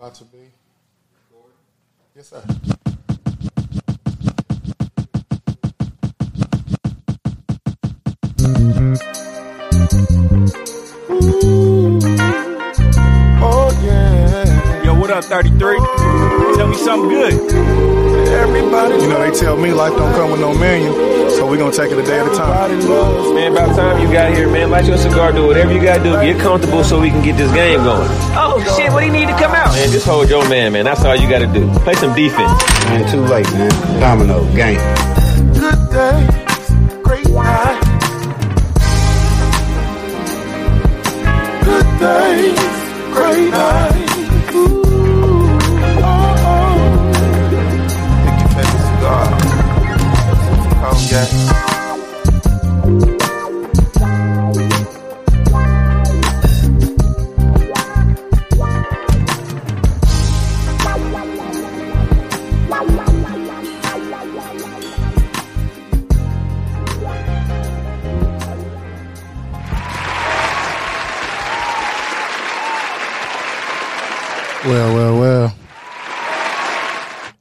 About to be. Yes, sir. Ooh. Oh yeah. Yo, what up, 33? Tell me something good. Everybody, you know they tell me life don't come with no menu, so we gonna take it a day at a time. Man, about time you got here, man. Light your cigar, do whatever you gotta do. Get comfortable so we can get this game going. Oh, shit, what do you need to come out? Man, just hold your man, man. That's all you gotta do. Play some defense. Man, too late, man. Domino, game. Good days, great nights. Good days, great nights.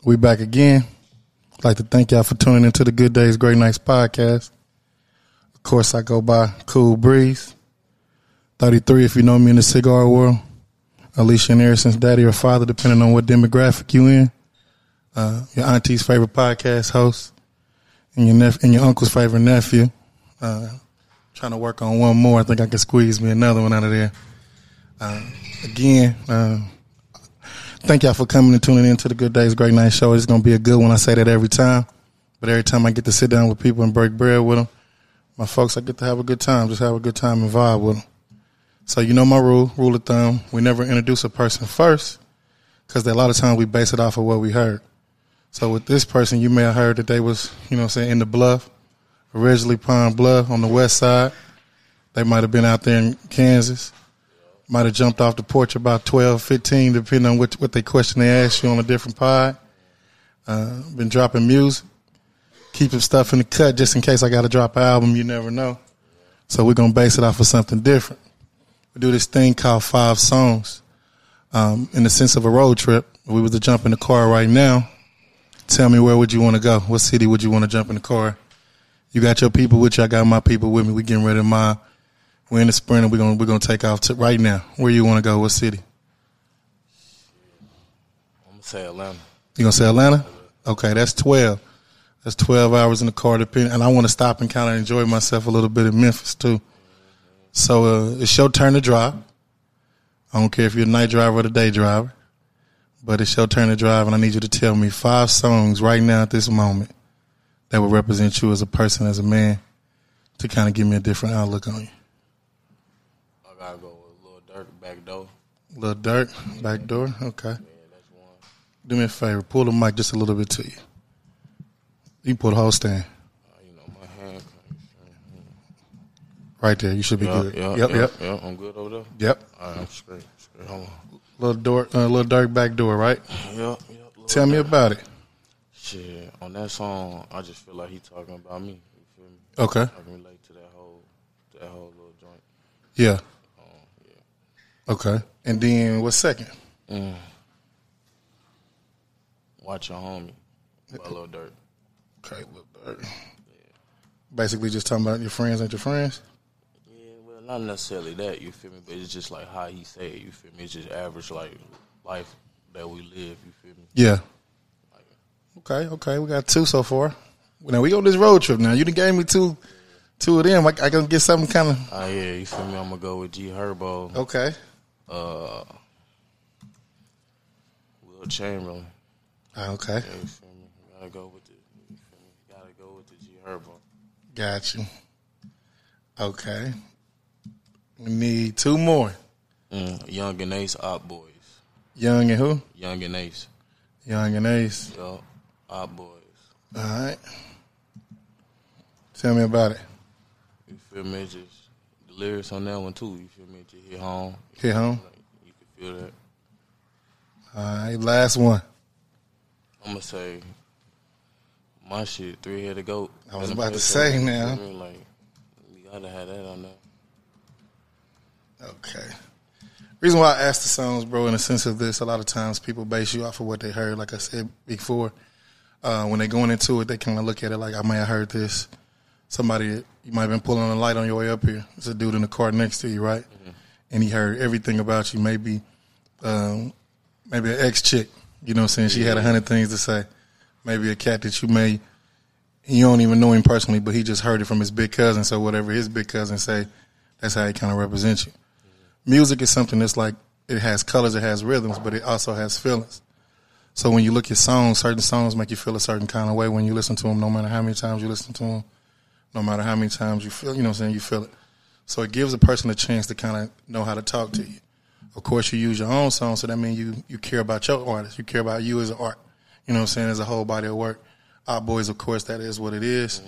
We back again. I'd like to thank y'all for tuning into the Good Days, Great Nights podcast. Of course, I go by Cool Breeze. 33 if you know me in the cigar world. Alicia and Harrison's daddy or father, depending on what demographic you in. Uh, your auntie's favorite podcast host. And your nep- and your uncle's favorite nephew. Uh, trying to work on one more. I think I can squeeze me another one out of there. Uh, again, uh, thank y'all for coming and tuning in to the Good Days, Great Night show. It's going to be a good one. I say that every time. But every time I get to sit down with people and break bread with them, my folks, I get to have a good time. Just have a good time and vibe with them. So you know my rule, rule of thumb. We never introduce a person first because a lot of times we base it off of what we heard. So with this person, you may have heard that they was, you know I'm saying, in the bluff, originally Pine Bluff on the west side. They might have been out there in Kansas might have jumped off the porch about 12, 15, depending on what, what they question they ask you on a different pod. Uh, been dropping music, keeping stuff in the cut just in case I got to drop an album. You never know. So we're gonna base it off of something different. We do this thing called five songs, um, in the sense of a road trip. We was to jump in the car right now. Tell me where would you want to go? What city would you want to jump in the car? You got your people with you. I got my people with me. We getting ready to. We're in the spring and we're gonna we're gonna take off to right now. Where you wanna go? What city? I'm gonna say Atlanta. You gonna say Atlanta? Okay, that's twelve. That's twelve hours in the car depending and I wanna stop and kinda enjoy myself a little bit in Memphis too. So uh, it's your turn to drive. I don't care if you're a night driver or the day driver. But it's your turn to drive and I need you to tell me five songs right now at this moment that will represent you as a person, as a man, to kind of give me a different outlook on you. I gotta go with Lil Durk back door. Lil Durk, back door. Okay. Yeah, that's one. Do me a favor. Pull the mic just a little bit to you. You pull the whole stand. You know, my hand. Right there. You should be good. yep, yep, yep. I'm good over there. Yep. All right, I'm straight. straight. Hold on. Little door, uh, Lil Durk back door, right? Yep, yep. Tell me about it. Shit, on that song, I just feel like he talking about me. You feel me? Okay. I can relate to that whole, that whole little joint. Yeah. Okay. And then what's second? Mm. Watch your homie. By Lil Durk. Okay, Lil Durk. Yeah. Basically, just talking about your friends ain't your friends. Yeah, well, not necessarily that, you feel me? But it's just like how he say it, you feel me? It's just average, like, life that we live, you feel me? Yeah. Okay. Okay. We got two so far. Now we go on this road trip. Now you done gave me two, two of them. I, I can get something kind of Oh, yeah, you feel me? I'm to go with G Herbo, okay. Uh, Will Chamberlain. Ah, Okay. Yeah, you feel me? Gotta go with the, you feel me? Gotta go with the G Herbo. Got you. Okay. We need two more. Mm, Young and Ace, Op Boys. Young and who? Young and Ace. Young and Ace. Yo, Op Boys. All right. Tell me about it. You feel me? Just lyrics on that one, too. You feel me? Just hit home. Hit home. Like, you can feel that. All right. Last one. I'm gonna say my shit, three headed goat. I was about to say on- now. you feel me? Like you gotta have that on there. Okay. Reason why I asked the songs, bro, in the sense of this, a lot of times people base you off of what they heard. Like I said before, uh, when they're going into it, they kind of look at it like I may have heard this. Somebody you might have been pulling a light on your way up here. It's a dude in the car next to you, right? And he heard everything about you. Maybe, um, maybe an ex chick. You know what I'm saying? She had a hundred things to say. Maybe a cat that you may you don't even know him personally, but he just heard it from his big cousin. So whatever his big cousin say, that's how he kind of represents you. Music is something that's like it has colors, it has rhythms, but it also has feelings. So when you look at songs, certain songs make you feel a certain kind of way when you listen to them. No matter how many times you listen to them, no matter how many times you feel, you know, what I'm saying you feel it. So it gives a person a chance to kind of know how to talk to you. Of course, you use your own song, so that means you you care about your artist. You care about you as an art. You know what I'm saying? As a whole body of work. Our boys, of course, that is what it is.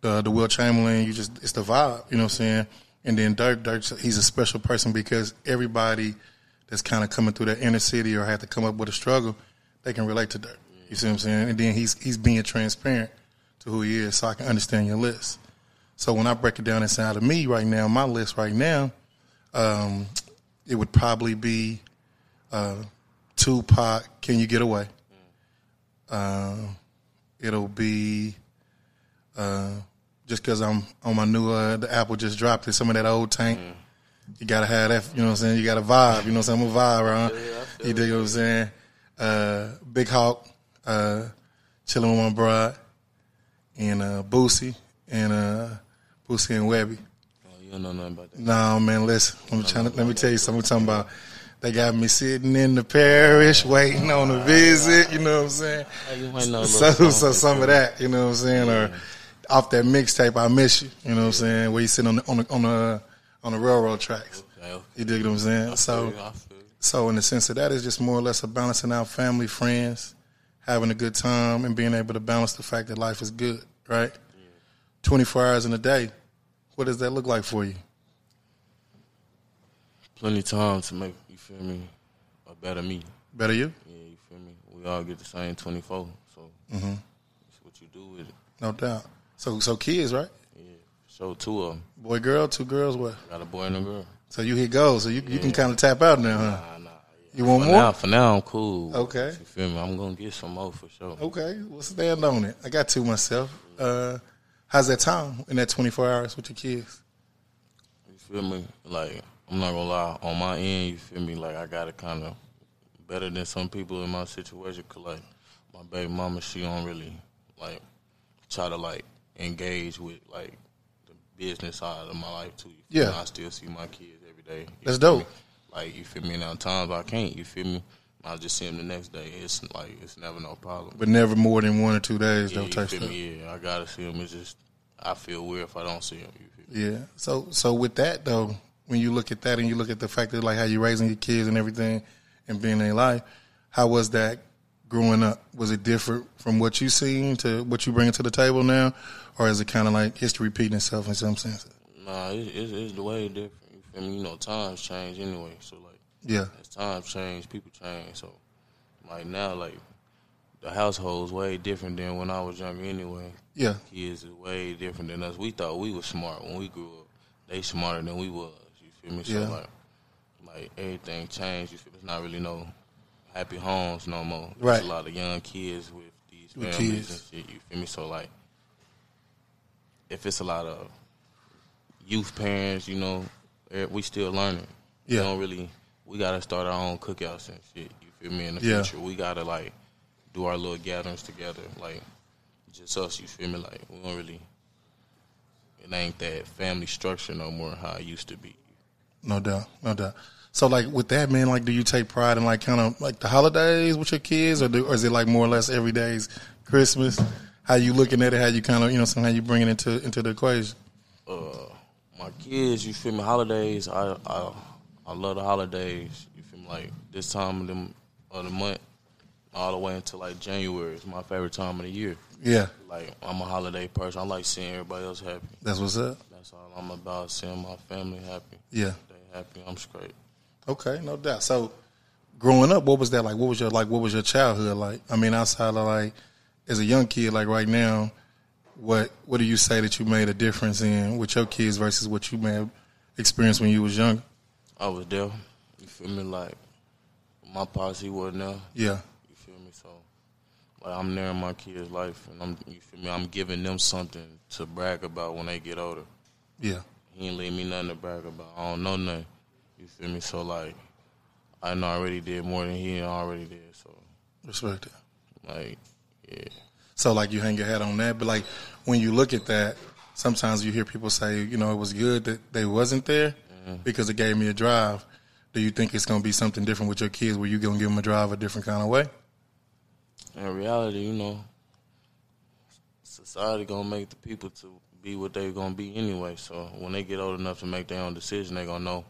The the Will Chamberlain, you just it's the vibe. You know what I'm saying? And then Durk, Durk, he's a special person because everybody that's kind of coming through that inner city or had to come up with a struggle, they can relate to Durk. You see what I'm saying? And then he's he's being transparent to who he is, so I can understand your list. So when I break it down inside of me right now, my list right now, um, it would probably be uh, Tupac. Can you get away? Uh, it'll be uh, just because I'm on my new uh, the Apple just dropped it. Some of that old tank. You gotta have that. You know what I'm saying? You gotta vibe. You know what I'm saying? I'm a vibe, right? you dig what I'm saying? Uh, Big Hawk, uh, chilling with my bride, and uh, Boosie, and uh, Boosie and Webbie. Oh, you don't know nothing about that. No, man, listen. I'm trying to, let me tell you something. I'm talking about they got me sitting in the parish waiting on a visit. You know what I'm saying? Hey, you might know a So, so some of that, you know what I'm saying, or off that mixtape, I miss you. You know what I'm saying? Where you sitting on the on the on the, on the railroad tracks. You dig what I'm saying? So, feel you, I feel you. so in the sense of that, it's just more or less a balancing out family, friends, having a good time, and being able to balance the fact that life is good, right? 24 hours in a day. What does that look like for you? plenty of time to make you feel me a better me. Better you? Yeah, you feel me. We all get the same twenty four, so Mm-hmm. it's what you do with it. No doubt. So, so kids, right? Yeah, show two of them. Boy, girl, two girls. What? Got a boy and a girl. So you hit goals. So you you can kind of tap out now, huh? Nah. Yeah. You want for more? Now, for now, I'm cool. Okay. You feel me? I'm gonna get some more for sure. Okay, we'll stand on it. I got two myself. Uh, how's that time in that 24 hours with your kids? You feel me? Like I'm not gonna lie. On my end, you feel me? Like I got it kind of better than some people in my situation. Cause like my baby mama, she don't really like try to like engage with like the business side of my life too. Yeah. I still see my kids every day. That's dope. me? Like you feel me? Now times I can't. You feel me? I just see him the next day. It's like it's never no problem. But never more than one or two days. yeah, Though feel me? Yeah, I gotta see him. It's just I feel weird if I don't see him. You feel me? Yeah. So so with that though, when you look at that and you look at the fact that like how you raising your kids and everything and being in their life, how was that growing up? Was it different from what you seen to what you bring to the table now, or is it kind of like history repeating itself in some sense? Nah, it's, it's, it's the way different. You mean. You know, times change anyway. So like, Yeah. as times change, people change. So like now, like the household's way different than when I was younger. Anyway, Yeah. kids is way different than us. We thought we was smart when we grew up. They smarter than we was. You feel me? So Yeah. like, like everything changed. You feel me? It's not really no happy homes no more. There's Right. a lot of young kids with these With families kids. and shit. You feel me? So like, if it's a lot of youth parents, you know, we still learning. Yeah. We don't really. We gotta start our own cookouts and shit. You feel me? In the Yeah. future, we gotta like do our little gatherings together, like just us. You feel me? Like we don't really. It ain't that family structure no more how it used to be. No doubt, no doubt. So, like with that, man, like, do you take pride in like kind of like the holidays with your kids, or, do, or is it like more or less every day's Christmas? How you looking at it? How you kind of you know somehow you bring it into into the equation? uh, my kids, you feel me? Holidays, I I I love the holidays. You feel me? Like this time of them of the month, all the way until like January is my favorite time of the year. Yeah, Like I'm a holiday person. I like seeing everybody else happy. that's what's up. That's all I'm about. Seeing my family happy. Yeah. They happy. I'm straight. Okay, no doubt. So, growing up, what was that like? What was your like? What was your childhood like? I mean, outside of like as a young kid, like right now, what what do you say that you made a difference in with your kids versus what you may have experienced when you was younger? I was there. You feel me? Like my posse wasn't there. Yeah. You feel me? So like I'm there in my kids' life, and I'm you feel me? I'm giving them something to brag about when they get older. Yeah. He ain't leave me nothing to brag about. I don't know nothing. You feel me? So like I already did more than he already did. So Respect it. like yeah. So like you hang your hat on that, but like when you look at that, sometimes you hear people say, you know, it was good that they wasn't there mm-hmm. because it gave me a drive. Do you think it's going to be something different with your kids where you going to give them a drive a different kind of way? In reality, you know, society gonna make the people to be what they're gonna be anyway. So when they get old enough to make their own decision, they're gonna know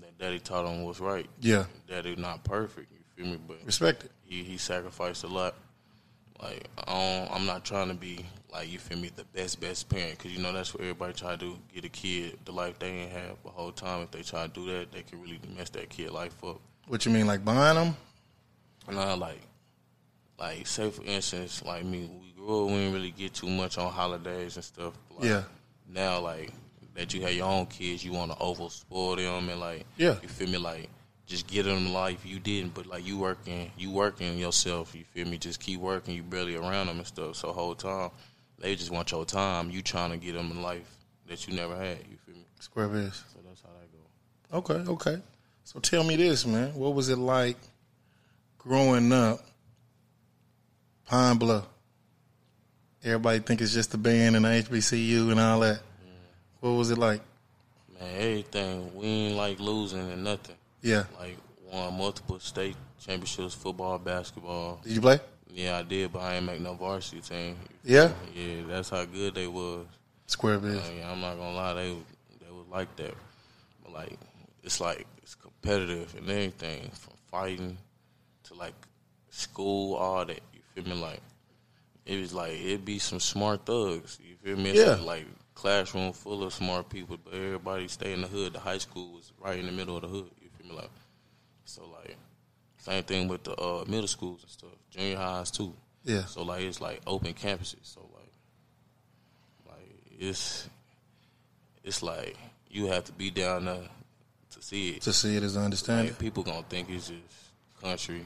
that daddy taught them what's right. Yeah. Daddy not perfect, you feel me? But Respect it. he he sacrificed a lot. Like I don't, I'm not trying to be like you feel me the best best parent because you know that's what everybody try to do get a kid the life they ain't have the whole time. If they try to do that, they can really mess that kid life up. What you mean, like buying them? I like, like say for instance, like me, we grew up, we didn't really get too much on holidays and stuff. Like, Yeah. Now, like that you have your own kids, you want to over spoil them and like, Yeah. you feel me, like just get them life you didn't, but like you working, you working yourself. You feel me? Just keep working. You barely around them and stuff. So whole time, they just want your time. You trying to get them a life that you never had. You feel me? Square biz. So that's how that go. Okay, okay. So tell me this, man. What was it like growing up, Pine Bluff? Everybody think it's just the band and the HBCU and all that. What was it like? Man, everything we ain't like losing and nothing. Yeah. like won multiple state championships, football, basketball. Did you play? Yeah, I did, but I ain't make no varsity team. Yeah. Yeah, that's how good they was. Square biz. Like, I'm not gonna lie, they they was like that. But like, it's like it's competitive and everything from fighting to like school, all that. You feel me? Like it was like it'd be some smart thugs. You feel me? It's Yeah. like, like classroom full of smart people, but everybody stay in the hood. The high school was right in the middle of the hood. Me? Like so, like same thing with the uh, middle schools and stuff, junior highs too. Yeah. So like it's like open campuses. So like, like it's it's like you have to be down there to see it. To see it as I Like, people gonna think it's just country.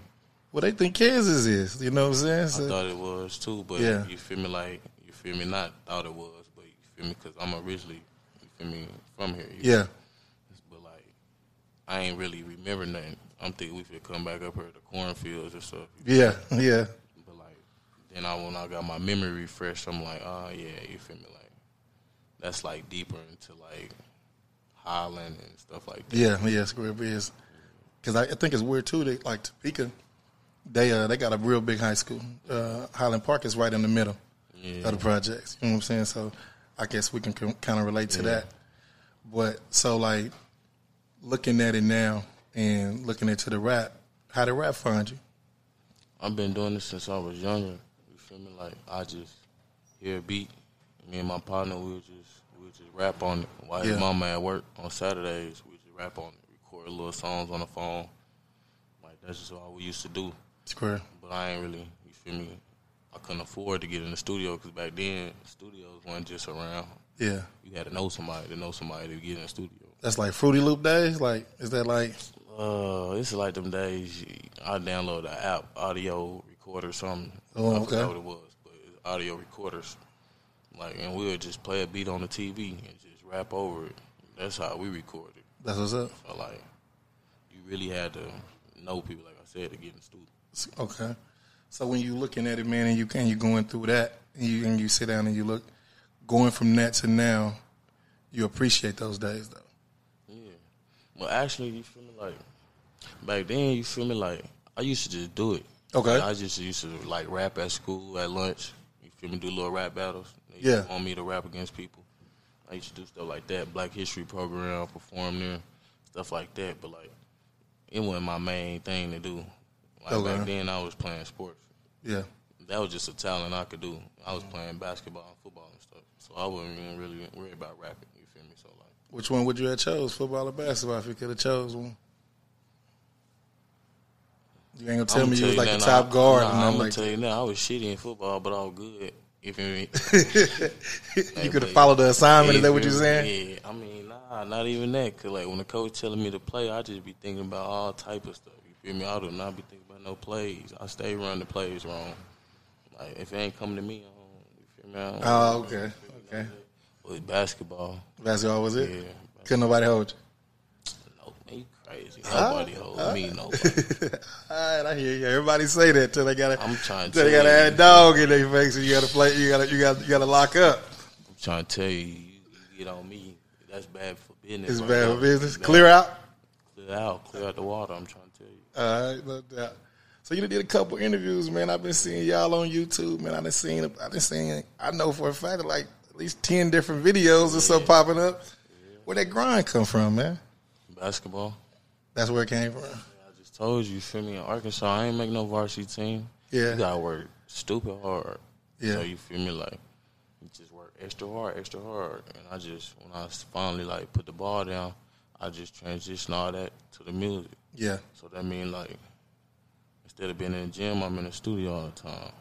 Well, they think Kansas is. You know what I'm saying? I thought it was too, but Yeah. you feel me? Like you feel me? Not thought it was, but you feel me? Because I'm originally you feel me from here. yeah. Like, I ain't really remember nothing. I'm thinking we could come back up here to the cornfields or stuff. Yeah. Yeah. But like, then I when I got my memory refreshed, I'm like, oh yeah, you feel me? Like, that's like deeper into like Highland and stuff like that. Yeah. Yeah. Square biz. Because I, I think it's weird too. They like Topeka. They uh they got a real big high school. Uh, Highland Park is right in the middle Yeah. of the projects. You know what I'm saying? So I guess we can kind of relate to that. But so like looking at it now and looking into the rap, how did rap find you? I've been doing this since I was younger. You feel me? Like I just hear a beat. Me and my partner, we would just we would just rap on it. While his Yeah. mama at work on Saturdays, we would just rap on it, record little songs on the phone. Like that's just all we used to do. Square. But I ain't really, you feel me? I couldn't afford to get in the studio because back then studios weren't just around. Yeah. You had to know somebody to know somebody to get in the studio. That's like Fruity Loop days. Like, is that like? Uh, it's like them days. I download the app, audio recorder, or something. Oh, I okay. forgot what it was, but it's audio recorders. Like, and we would just play a beat on the TV and just rap over it. That's how we recorded. That's what's up. So like, you really had to know people, like I said, to get in the studio. Okay. So when you looking at it, man, and you and you going through that, and you and you sit down and you look, going from that to now, you appreciate those days though. Well, actually, you feel me like back then. You feel me like I used to just do it. Okay. Like, I just used to like rap at school at lunch. You feel me? Do little rap battles. They Yeah. want me to rap against people. I used to do stuff like that. Black History program, perform there, stuff like that. But like, it wasn't my main thing to do. Like Okay. back then, I was playing sports. Yeah. That was just a talent I could do. I was playing basketball and football and stuff, so I wasn't even really worried about rapping. You feel me? So like. Which one would you have chose, football or basketball? If you could have chose one, you ain't gonna tell I'ma me you was like a top guard. Nah, and I'm I'm gonna like, tell you now, I was shitty in football, but I was good. If you mean, you could have followed the assignment. Is that what you're saying? Yeah, I mean, nah, Nah, not even that. Cause like when the coach telling me to play, I just be thinking about all type of stuff. You feel me? I do not be thinking about no plays. I stay running the plays wrong. Like if it ain't coming to me, I don't, you feel me? I don't, Oh, okay, okay. With basketball, Basketball was it? yeah. Couldn't nobody hold you. No, man, you crazy. Nobody hold me. Nobody. All right, I hear you. Everybody say that till they gotta. I'm trying to till they gotta add a dog in their face. And you gotta play. You gotta. You gotta. You gotta lock up. I'm trying to tell you, you, get on me. That's bad for business. It's right bad for business. Bad. Clear out. Clear out. Clear out the water. I'm trying to tell you. All right, no doubt. So you did a couple interviews, man. I've been seeing y'all on YouTube, man. I done seen. I done seen. I know for a fact like least ten different videos or so popping up. Where that grind come from, man? Basketball. That's where it came from. I just told you, you feel me? In Arkansas, I ain't make no varsity team. Yeah. You gotta work stupid hard. Yeah. So you feel me like you just work extra hard, extra hard. And I just when I finally like put the ball down, I just transitioned all that to the music. Yeah, So that mean like instead of being in the gym, I'm in the studio all the time.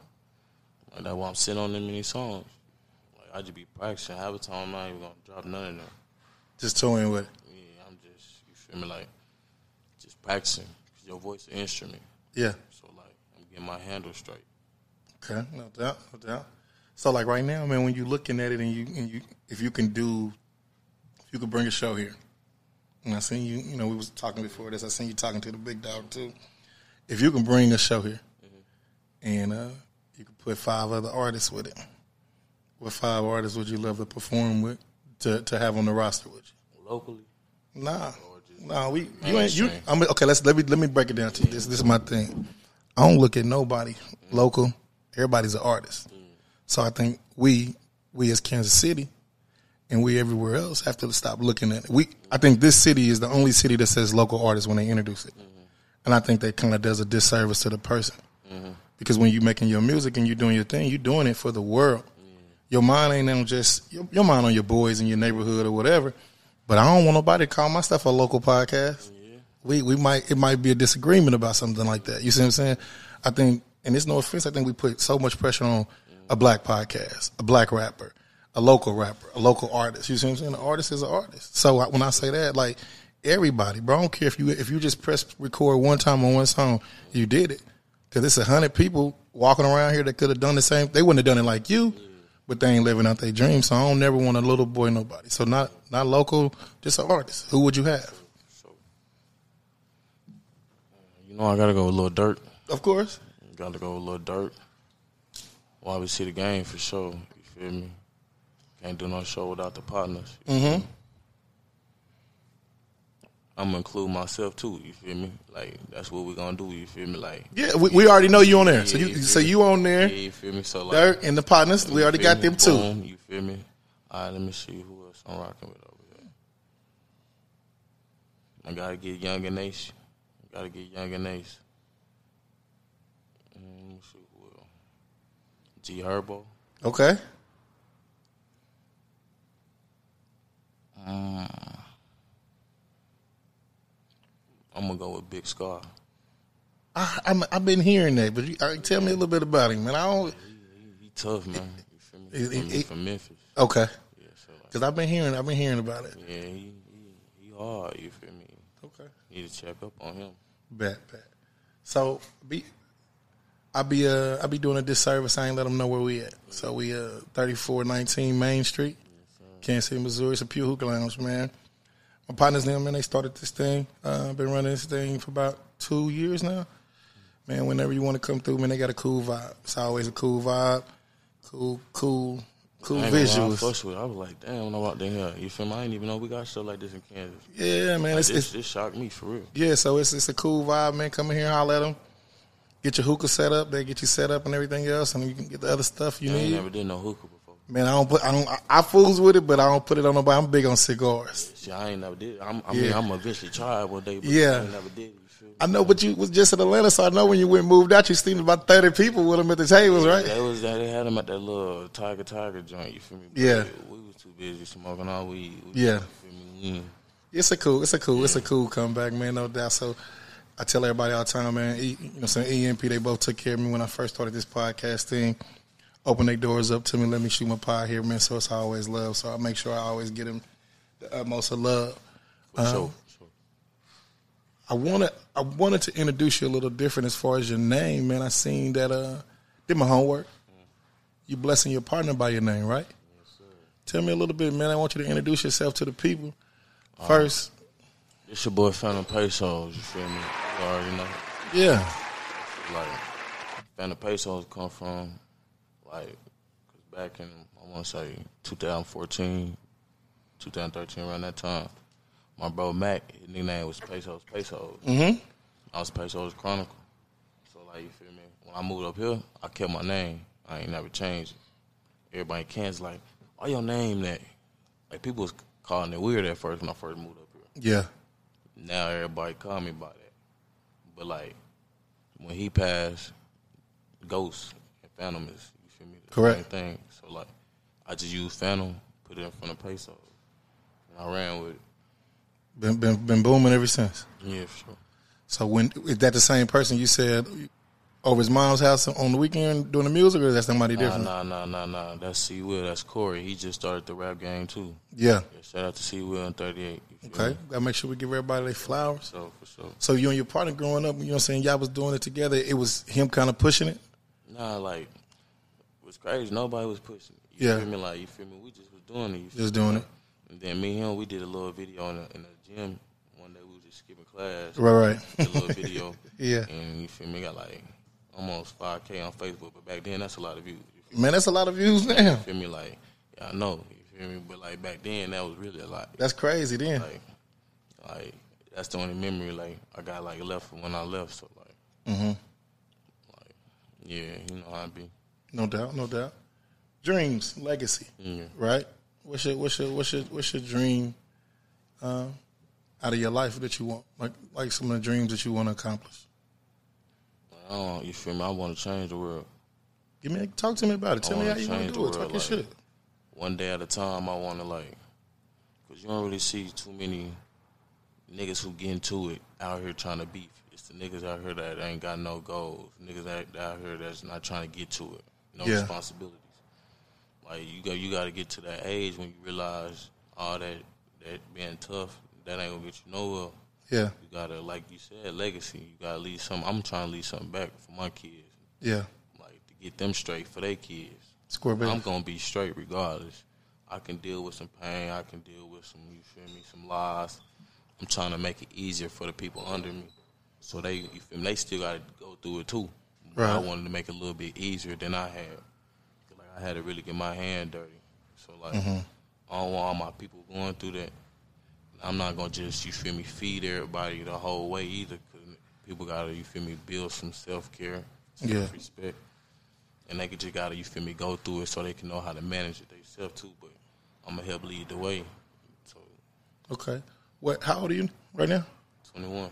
Like that's why I'm sitting on them many songs. I just be practicing. Half the time I'm not even gonna drop none of them. just toying with. it. Yeah, I'm just you feel me like just practicing. 'Cause your voice is an instrument. Yeah. So like I'm getting my handle straight. Okay, no doubt, no doubt. So like right now, man, when you looking at it and you and you if you can do if you could bring a show here. And I seen you, you know, we was talking before this. I seen you talking to the big dog too. If you can bring a show here and uh you could put five other artists with it. What five artists would you love to perform with to to have on the roster with you? Locally, Nah, nah. We you ain't you. I'm okay. Let's let me let me break it down to you. This this is my thing. I don't look at nobody local. Everybody's an artist. So I think we we as Kansas City and we everywhere else have to stop looking at it. We I think this city is the only city that says local artists when they introduce it, and I think that kind of does a disservice to the person because when you're making your music and you're doing your thing, you're doing it for the world. Your mind ain't on just your, your mind on your boys in your neighborhood or whatever. But I don't want nobody to call my stuff a local podcast. We we might it might be a disagreement about something like that. You see what I'm saying? I think, and it's no offense. I think we put so much pressure on a black podcast, a black rapper, a local rapper, a local artist. You see what I'm saying? An artist is an artist. So I- when I say that, like everybody, bro, I don't care if you if you just press record one time on one song, you did it. Because it's a hundred people walking around here that could have done the same. They wouldn't have done it like you, but they ain't living out their dreams. So I don't never want a little boy nobody. So not not local, just an artist. Who would you have? you know I gotta go with Lil Durk. Of course. Gotta go with Lil Durk. While we see the game for sure. You feel me? Can't do no show without the partners. Mm-hmm. I'm gonna include myself too. You feel me? Like that's what we're gonna do. You feel me? Like Yeah, we, we already know you on there. So you you so you on yeah, there. you feel me? So like Durk and the partners, we already got me? them too. Boom, you feel me? All right, let me see who else I'm rocking with over here. I gotta get Young and Ace. I Gotta get Young and Ace. Mm, Let me see who else. G Herbo. Okay. I'm gonna go with Big Scarr. I, I'm, I've been hearing that, but you, uh, tell me a little bit about him, man. I don't. He tough, man. You feel me? He- He from, he- he from Memphis. Okay, Yeah, so because I've been hearing, I've been hearing about it. yeah, he, he he hard. You feel me? Okay. Need to check up on him. Bet, bet. So be, I be uh I be doing a disservice. I ain't let them know where we at. So we uh thirty four nineteen Main Street, Kansas City, Missouri. It's a Pew Hookah Lounge, man. My partners, them man, they started this thing. Uh, I've been running this thing for about two years now. Man, whenever you want to come through, man, they got a cool vibe. It's always a cool vibe, cool, cool, cool I ain't gonna lie, I visuals. with. I was like, damn, when I walked in here, you feel me? I didn't even know we got stuff like this in Kansas. Yeah, man, Like, it's, this, it's this shocked me for real. Yeah, so it's it's a cool vibe, man. Come in here, holler at them. Get your hookah set up. They get you set up and everything else, and you can get the other stuff you I ain't need. never did no hookah before. Man, I don't put I don't I, I fools with it, but I don't put it on nobody. I'm big on cigars. See, I ain't never did. I'm, I mean, I'm eventually try it one day, but Yeah. I ain't never did it. You feel me? I know, but you was just in Atlanta, so I know when you went moved out, you seen about thirty people with them at the tables, right? That was. They had them at that little Tiger Tiger joint. You feel me? But Yeah. We, we was too busy smoking all weed. We- Yeah. You feel me? We It's a cool, it's a cool, it's a cool comeback, man, no doubt. So I tell everybody all the time, man, e, you know, what I'm saying EMP, they both took care of me when I first started this podcast thing. Open their doors up to me, let me shoot my pie here, man. So it's always love. So I make sure I always get them the utmost of love. For Um, sure. I wanted I wanted to introduce you a little different as far as your name, man. I seen that uh did my homework. You blessing your partner by your name, right? Tell me a little bit, man. I want you to introduce yourself to the people. First, It's your boy Phantom Pesos. You feel me? You already know. yeah. Like Phantom Pesos come from like 'cause back in I want to say 2014, 2013 around that time. My bro Mac, his nickname was Pesos Pesos. Mm-hmm. I was Pesos Chronicle. So like you feel me? When I moved up here, I kept my name. I ain't never changed it. Everybody in Kansas like, why your name that? Like people was calling it weird at first when I first moved up here. Yeah. Now everybody call me by that. But like when he passed, Ghost and Phantom is feel me? The Correct. Same thing. So like I just used Phantom, put it in front of Pesos. And I ran with it. Been been been booming ever since. Yeah, for sure. So when is that the same person you said over his mom's house on the weekend doing the music, or is that somebody Nah, different? nah, nah, nah, nah. That's C Will. That's Corey. He just started the rap game too. Yeah. Yeah, shout out to C Will and 38. Okay. me? Gotta make sure we give everybody their flowers. So for sure. So you and your partner growing up, you know what I'm saying, y'all was doing it together. It was him kind of pushing it. Nah, like was crazy. Nobody was pushing. me. You Yeah. feel me? Like you feel me? We just was doing it. Just doing it. And then me and him, we did a little video in the, in the gym. One day we was just skipping class. Right, right. Did a little video. Yeah. And you feel me? Got like almost 5K on Facebook. But back then, that's a lot of views. Man, that's a lot of views now. you feel me? Like, yeah, I know. You feel me? But like back then, that was really a lot. That's crazy then. Like, like that's the only memory like I got like left from when I left. So like, Mm-hmm. like yeah, you know how I be. No doubt, no doubt. Dreams, legacy, Yeah. right? What's your what's your what's your what's your dream uh, out of your life that you want? Like like some of the dreams that you want to accomplish. Don't, you feel me? I want to change the world. Give me talk to me about it. Tell me how you want to do it. Talk your like- shit. One day at a time, I want to like, cause you don't really see too many niggas who get into it out here trying to beef. It's the niggas out here that ain't got no goals. Niggas out, out here that's not trying to get to it. No Yeah. responsibilities. Like you got, you got to get to that age when you realize all that that being tough, that ain't gonna get you nowhere. Yeah, You gotta, like you said, legacy. You gotta leave something. I'm trying to leave something back for my kids, yeah. like to get them straight for their kids. Square I'm gonna be straight regardless. I can deal with some pain. I can deal with some, you feel me, some lies. I'm trying to make it easier for the people under me, so they, you feel me, they still got to go through it too. But I wanted to make it a little bit easier than I had. Like I had to really get my hand dirty. So like, Mm-hmm. I don't want all my people going through that. I'm not gonna just, you feel me, feed everybody the whole way either. Cause people gotta, you feel me, build some self care, Yeah. self respect and they just gotta you feel me go through it so they can know how to manage it themselves too. But I'm gonna help lead the way. So Okay. What? How old are you right now? 21.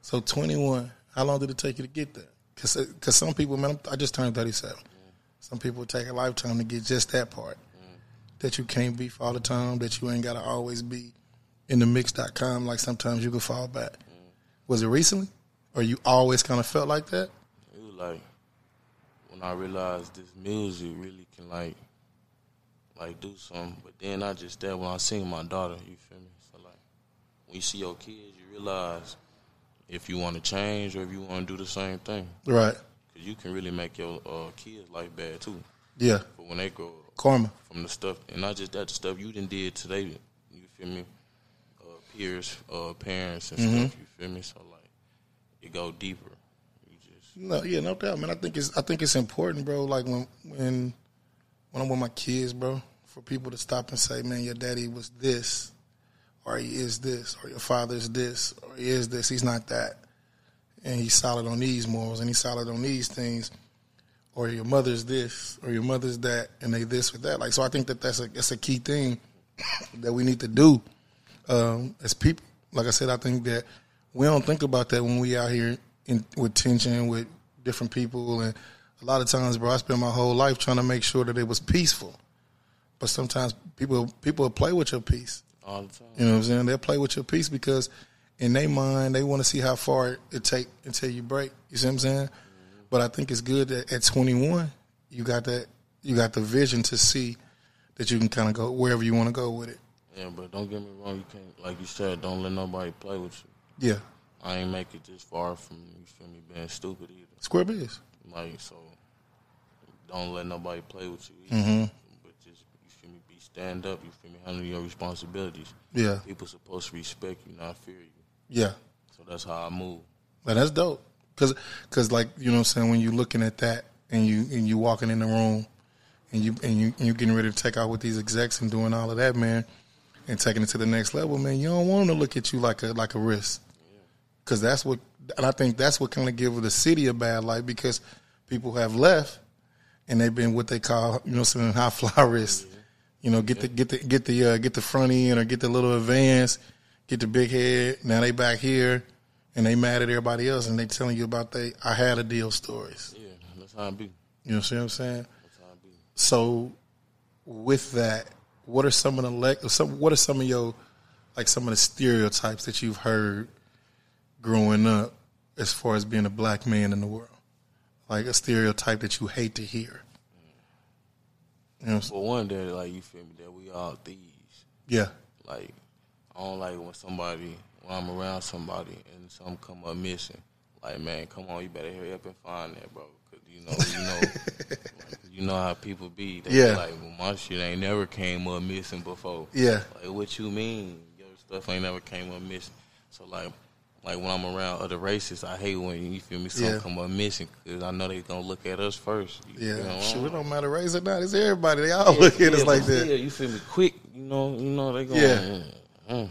So 21. How long did it take you to get there? Because uh, some people, man, I'm- just turned 37. Some people take a lifetime to get just that part. Mm. That you can't be for all the time, that you ain't got to always be in the mix.com like sometimes you can fall back. Mm. Was it recently? Or you always kind of felt like that? It was like when I realized this music really can like like do something. But then I just that, when I sing my daughter, you feel me? So like when you see your kids, you realize if you want to change or if you want to do the same thing. Right. Cause you can really make your uh, kids life bad too. Yeah. But when they grow up, Karma. from the stuff, and not just that, the stuff you didn't did today. You feel me? Uh, peers, uh, parents, and Mm-hmm. stuff. You feel me? So like, it go deeper. Just No, yeah, no doubt, man. I think it's I think it's important, bro. Like when when when I'm with my kids, bro, for people to stop and say, "Man, your daddy was this, or he is this, or your father is this, or he is this. He's not that, and he's solid on these morals, and he's solid on these things." Or your mother's this, or your mother's that, and they this or that. Like, so I think that that's a that's a key thing that we need to do um, as people. Like I said, I think that we don't think about that when we out here in, with tension with different people, and a lot of times, bro, I spend my whole life trying to make sure that it was peaceful. But sometimes people people play with your peace. All the time. You know what I'm saying? They'll play with your piece because in their mind they want to see how far it take until you break. You see what I'm saying? But I think it's good that at 21 you got that you got the vision to see that you can kind of go wherever you want to go with it. Yeah, but don't get me wrong. You can't, like you said, don't let nobody play with you. Yeah, I ain't make it this far from you feel me being stupid either. square biz. Like so, don't let nobody play with you. Mm-hmm. Either. But just you feel me, be stand up. You feel me, handle your responsibilities. Yeah, People supposed to respect you, not fear you. yeah. So that's how I move. Like, that's dope. Cause, cause like you know, what I'm saying when you're looking at that and you and you walking in the room and you and you and you getting ready to take out with these execs and doing all of that, man, and taking it to the next level, man. You don't want them to look at you like a like a risk, because that's what, and I think that's what kind of give the city a bad light because people have left and they've been what they call you know some high fly risk. You know, get the get the get the uh, get the front end or get the little advance, get the big head. Now they back here and they mad at everybody else and they telling you about they I had a deal stories. Yeah, that's how I be. You know what I'm saying? That's how I be. So with that, what are some of the le- some what are some of your like some of the stereotypes that you've heard growing up as far as being a black man in the world? Like a stereotype that you hate to hear. You know what I'm saying? For one, that like you feel me, that we all thieves. Yeah. Like I don't like when somebody when I'm around somebody and something come up missing. Like man, come on, you better hurry up and find that, bro. Cause you know, you know, like, you know how people be. They be Yeah. like, well, my shit ain't never came up missing before. Yeah. Like, what you mean? Your stuff ain't never came up missing. So like. Like when I'm around other races, I hate when you feel me something Yeah. come up missing because I know they gonna look at us first. You Yeah. know, Shit, it don't matter race or not. It's everybody. They all yeah, look at us like that. still, you feel me? Quick, you know, you know they going. Yeah. Mm, mm,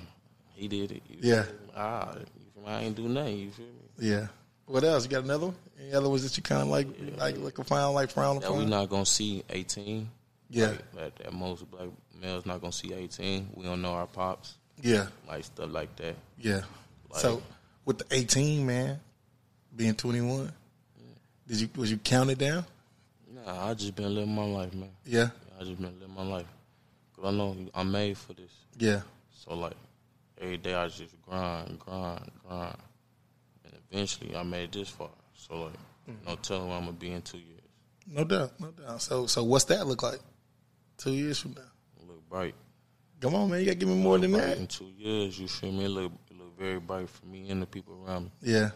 he did it. You Yeah. feel me? Ah, you feel me? I ain't do nothing. You feel me? Yeah. What else? You got another one? Any other ones that you kind of like, like look upon, like frown That we upon? not gonna see eighteen. Yeah. Like, that, that most black males not gonna see eighteen. We don't know our pops, Yeah. like stuff like that. Yeah. Like- so with the 18, man, being 21, did you was you counted down? Nah, I just been living my life, man. Yeah. I just been living my life. Cause I know I'm made for this. Yeah. So like every day I just grind, grind, grind, and eventually I made this far. So like, mm-hmm. no telling where I'm gonna be in two years. No doubt. No doubt. So so what's that look like? Two years from now. Look bright. Come on, man. You gotta give me more than that. In two years, you feel me? Look very bright for me and the people around me. Yeah.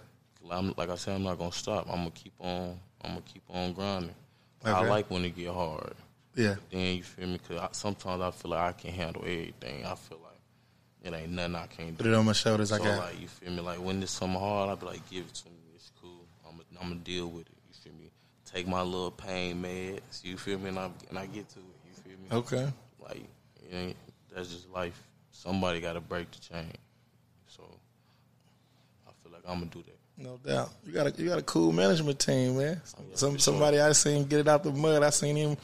I'm, like I said, I'm not gonna stop. I'm gonna keep on. I'm gonna keep on grinding. I like when it get hard. Yeah. Then you feel me? Cause I, sometimes I feel like I can handle everything. I feel like it ain't nothing I can't do. Put it on my shoulders. I So got. like you feel me? Like when it's something hard, I be like, give it to me. It's cool. I'm gonna I'm gonna deal with it. You feel me? Take my little pain meds. You feel me? And I and I get to it. You feel me? Okay. Like it ain't, that's just life. Somebody got to break the chain. So I feel like I'm gonna do that. No doubt. You got a you got a cool management team, man. Oh, Some sure. somebody I seen get it out the mud. I seen him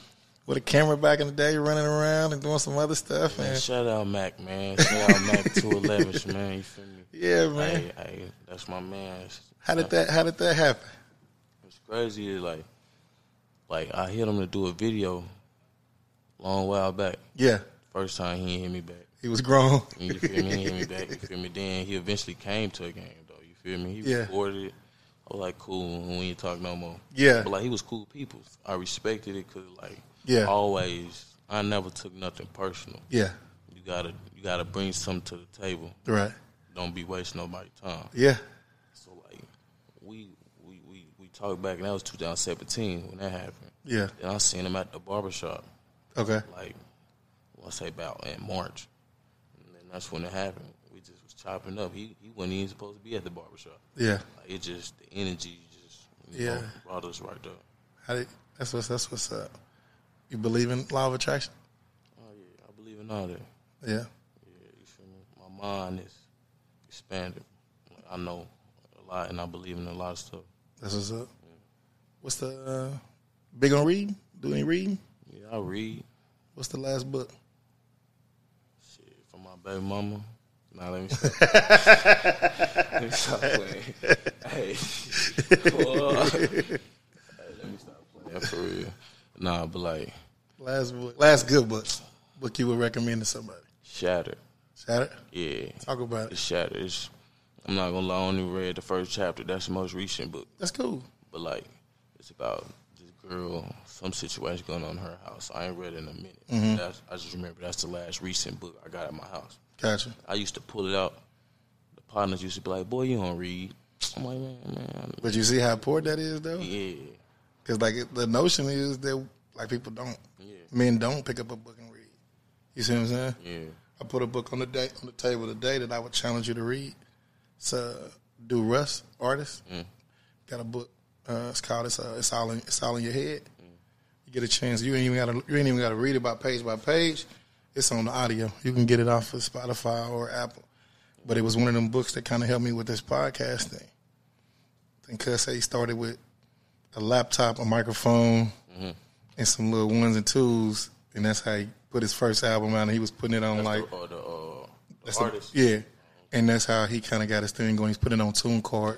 with a camera back in the day, running around and doing some other stuff. Man, And shout out Mac, man. Shout out Mac two eleven, man. You feel me? yeah, man. Hey, hey, that's my man. How did that How did that happen? It's crazy. Like, like I hit him to do a video long while back. Yeah, First time he hit me back. he was grown. You feel me? He hit me back. You feel me? Then he eventually came to a game feel me? He Yeah. recorded it. I was like, cool. We ain't talk no more. Yeah. But like he was cool people. I respected it because like Yeah. always I never took nothing personal. Yeah, You gotta you gotta bring something to the table. right. Don't be wasting nobody's time. Yeah, So like we we we we talked back and that was 2017 when that happened. yeah. Then I seen him at the barbershop Okay. like let's say about in March. And then that's when it happened. We just was chopping up. He he wasn't even supposed to be at the barbershop. Yeah. Like it just the energy just Yeah. know, brought us right there. How did, that's what's that's what's up. You believe in law of attraction? Oh yeah, I believe in all that. Yeah. Yeah, you feel me? My mind is expanded. Like, I know a lot and I believe in a lot of stuff. That's what's up. What's the uh, big on reading? Do any reading? Yeah, I read What's the last book? shit from my baby mama. Now let me stop. let me stop playing. Hey, hey, let me stop playing That's for real. Nah, but like Last book. Last good book. Book you would recommend to somebody. Shattered. Shattered? Yeah, Talk about it. Shattered. It's, I'm not gonna lie. I only read the first chapter. That's the most recent book. That's cool. But like, it's about this girl, some situation going on in her house. I ain't read it in a minute. Mm-hmm. That's, I just remember that's the last recent book I got at my house. Gotcha. I used to pull it out. The partners used to be like, "Boy, you don't read." I'm like, "Man, man, But you see how important that is, though. yeah, Because like it- the notion is that like people don't, Yeah. men don't pick up a book and read. You see what I'm saying? yeah." I put a book on the day on the table today that I would challenge you to read. It's uh, Do Russ, artist. Got a book. Uh, it's called it's, uh, it's all in it's all in your head. You get a chance. You ain't even got to you ain't even got to read it by page by page. It's on the audio. You can get it off of Spotify or Apple. But it was one of them books that kind of helped me with this podcast thing. And Cuz he started with a laptop, a microphone, and some little ones and twos, and that's how he put his first album out. And he was putting it on like the, uh, the, uh, the that's the- yeah, and that's how he kind of got his thing going. He's putting it on TuneCore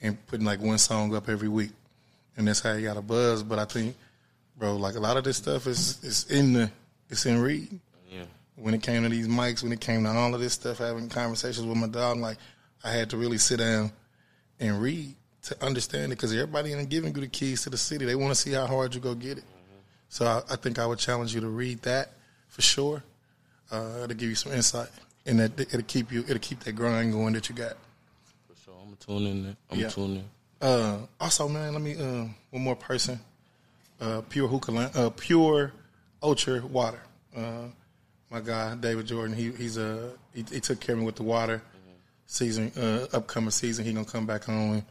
and putting like one song up every week, and that's how he got a buzz. But I think, bro, like a lot of this stuff is is in the it's in reading. Yeah, When it came to these mics, when it came to all of this stuff, having conversations with my dog, like I had to really sit down and read to understand it because everybody ain't giving you the keys to the city. They want to see how hard you go get it. So I, I think I would challenge you to read that for sure. Uh, it'll give you some insight, and that it'll keep you it'll keep that grind going that you got. for sure. I'm gonna tune in. There. I'm Yeah. tune in. Uh, also, man, let me uh, one more person. Uh, pure hookah, uh, pure Ultra water. My guy David Jordan, he he's uh, he, he took care of me with the water. Season uh, upcoming season, he gonna come back home and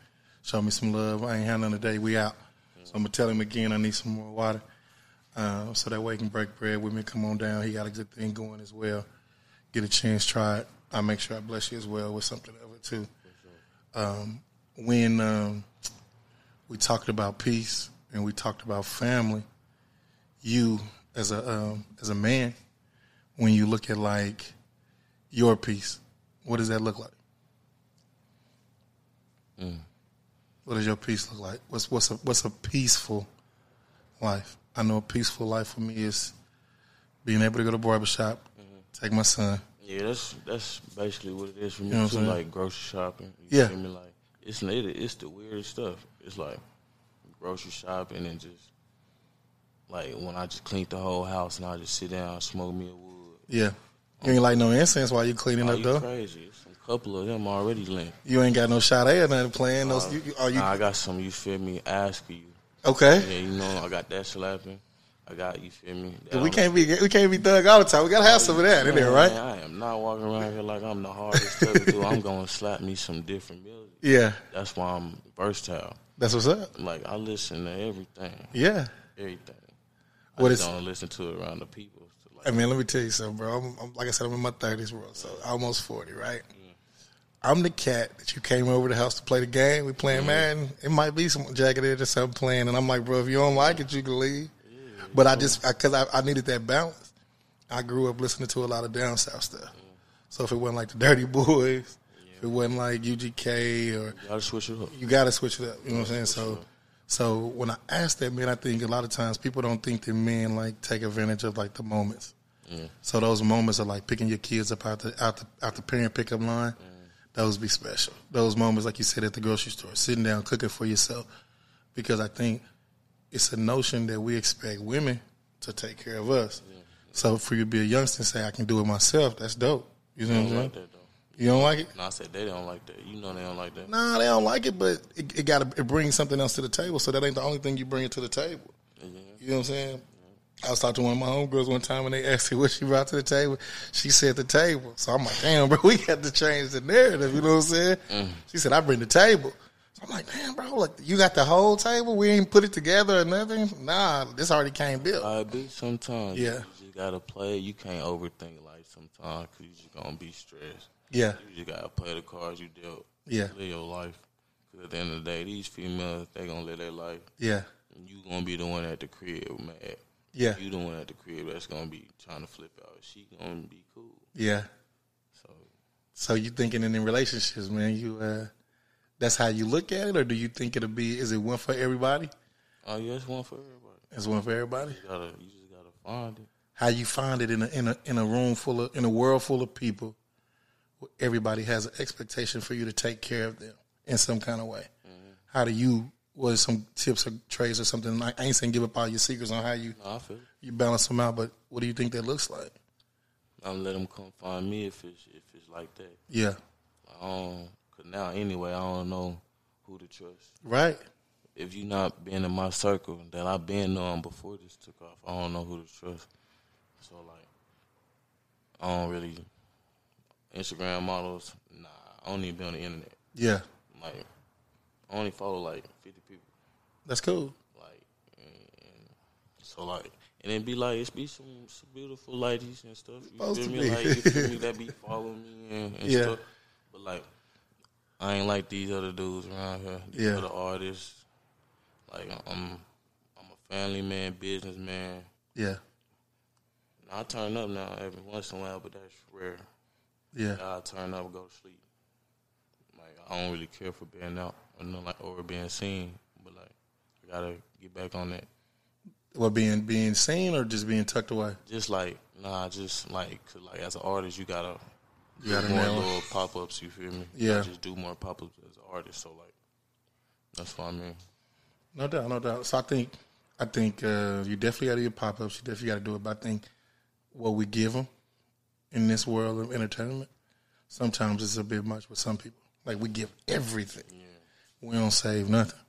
show me some love. I ain't had none today. We out, so I'm gonna tell him again. I need some more water, uh, so that way he can break bread with me. Come on down. He got a good thing going as well. Get a chance, try it. I'll make sure I bless you as well with something of it too when um, we talked about peace and we talked about family, you as a um, as a man, when you look at like your peace, what does that look like? Mm. What does your peace look like? What's what's a what's a peaceful life? I know a peaceful life for me is being able to go to barbershop, mm-hmm. take my son. Yeah, that's that's basically what it is for me know too. Like grocery shopping. You Yeah. feel me? Like it's it, it's the weirdest stuff. It's like grocery shopping and just like when I just clean the whole house and I just sit down, smoke me a wood. Yeah, you ain't like no incense while you cleaning Are up you though. crazy? Some couple of them already lit. You ain't got no shot or nothing playing. No, uh, you, you, are you Nah, I got some. You feel me? Ask you. okay? Yeah, you know I got that slapping. I got you. Feel me? That We I'm- can't be we can't be thug all the time. We gotta have some of that in there, Man, right? I am not walking around here like I'm the hardest thug to do. I'm gonna slap me some different music. Yeah, That's why I'm versatile. that's what's up. Like I listen to everything, Yeah. everything. What I just is- don't listen to it around the people. So mean, let me tell you something, bro. I'm, I'm like I said, I'm in my thirties, bro. So almost forty, right? I'm the cat that you came over the house to play the game. We playing Madden. It might be some Jagged Edge or something playing, and I'm like, bro, if you don't like it, you can leave. But I just because I, I, needed that balance. I grew up listening to a lot of down south stuff. So if it wasn't like the Dirty Boys, if it wasn't like UGK or you gotta switch it up. you got to switch it up. You know what I'm saying? So, so when I ask that, man, I think a lot of times people don't think that men like take advantage of like the moments. So those moments are like picking your kids up out the out the out the parent pickup line. Mm. Those be special. Those moments, like you said at the grocery store, sitting down cooking for yourself, because I think it's a notion that we expect women to take care of us. So for you to be a youngster and say I can do it myself, that's dope. You know what I'm saying? Like that though. You don't like it? No, I said they don't like that. You know they don't like that. Nah, they don't like it, but it, it got it brings something else to the table. So that ain't the only thing you bring it to the table. You know what I'm saying? I was talking to one of my homegirls one time and they asked her what she brought to the table. She said the table. So I'm like, damn, bro, we got to change the narrative. You know what I'm saying? Mm. She said, I bring the table. So I'm like, damn, bro, like you got the whole table. We ain't put it together or nothing. Nah, this already came built. I be sometimes. Yeah. You gotta play. You can't overthink life sometimes because you just gonna be stressed. Yeah, You just gotta play the cards you dealt. Yeah. Live your life. Because at the end of the day, these females, they gonna live their life. yeah, And you gonna be the one at the crib mad. yeah, You the one at the crib that's gonna be trying to flip out. She gonna be cool. yeah. So So you thinking in, relationships, man? You uh, that's how you look at it, or do you think it'll be? Is it one for everybody? oh yeah, it's one for everybody. It's one for everybody. You gotta you just gotta find it. how you find it in a in a in a room full of in a world full of people everybody has an expectation for you to take care of them in some kind of way how do you what some tips or trades or something? I I ain't saying give up all your secrets on how you No, I feel it. you balance them out, but what do you think that looks like? I'm let them come find me if it's if it's like that. Yeah, I don't, cause now anyway, I don't know who to trust. right. If you not been in my circle that I've been on before this took off, I don't know who to trust. So like, I don't really Instagram models. Nah, I don't even be on the internet. Yeah, Like, I only follow like 50 people. that's cool. Like, and, and so like, and it be like, it's be some, some beautiful ladies and stuff. You Supposed feel me? be. Like, you feel me? That be following me and, and Yeah. stuff. But like, I ain't like these other dudes around here. These Yeah. other artists. Like, I'm, I'm a family man, businessman. Yeah, I turn up now every once in a while, but that's rare. Yeah, I turn up, and go to sleep. Like I don't really care for being out or like or being seen, but like I gotta get back on that. what being being seen or just being tucked away? Just like nah, just like cause like as an artist, you gotta You gotta do more nail little pop ups. You feel me? Yeah. Just do more pop ups as an artist. So like that's what I mean. No doubt, no doubt. So I think, I think uh, you definitely got to do pop ups. You definitely got to do it. But I think what we give them in this world of entertainment, sometimes it's a bit much with some people. Like we give everything, we don't save nothing.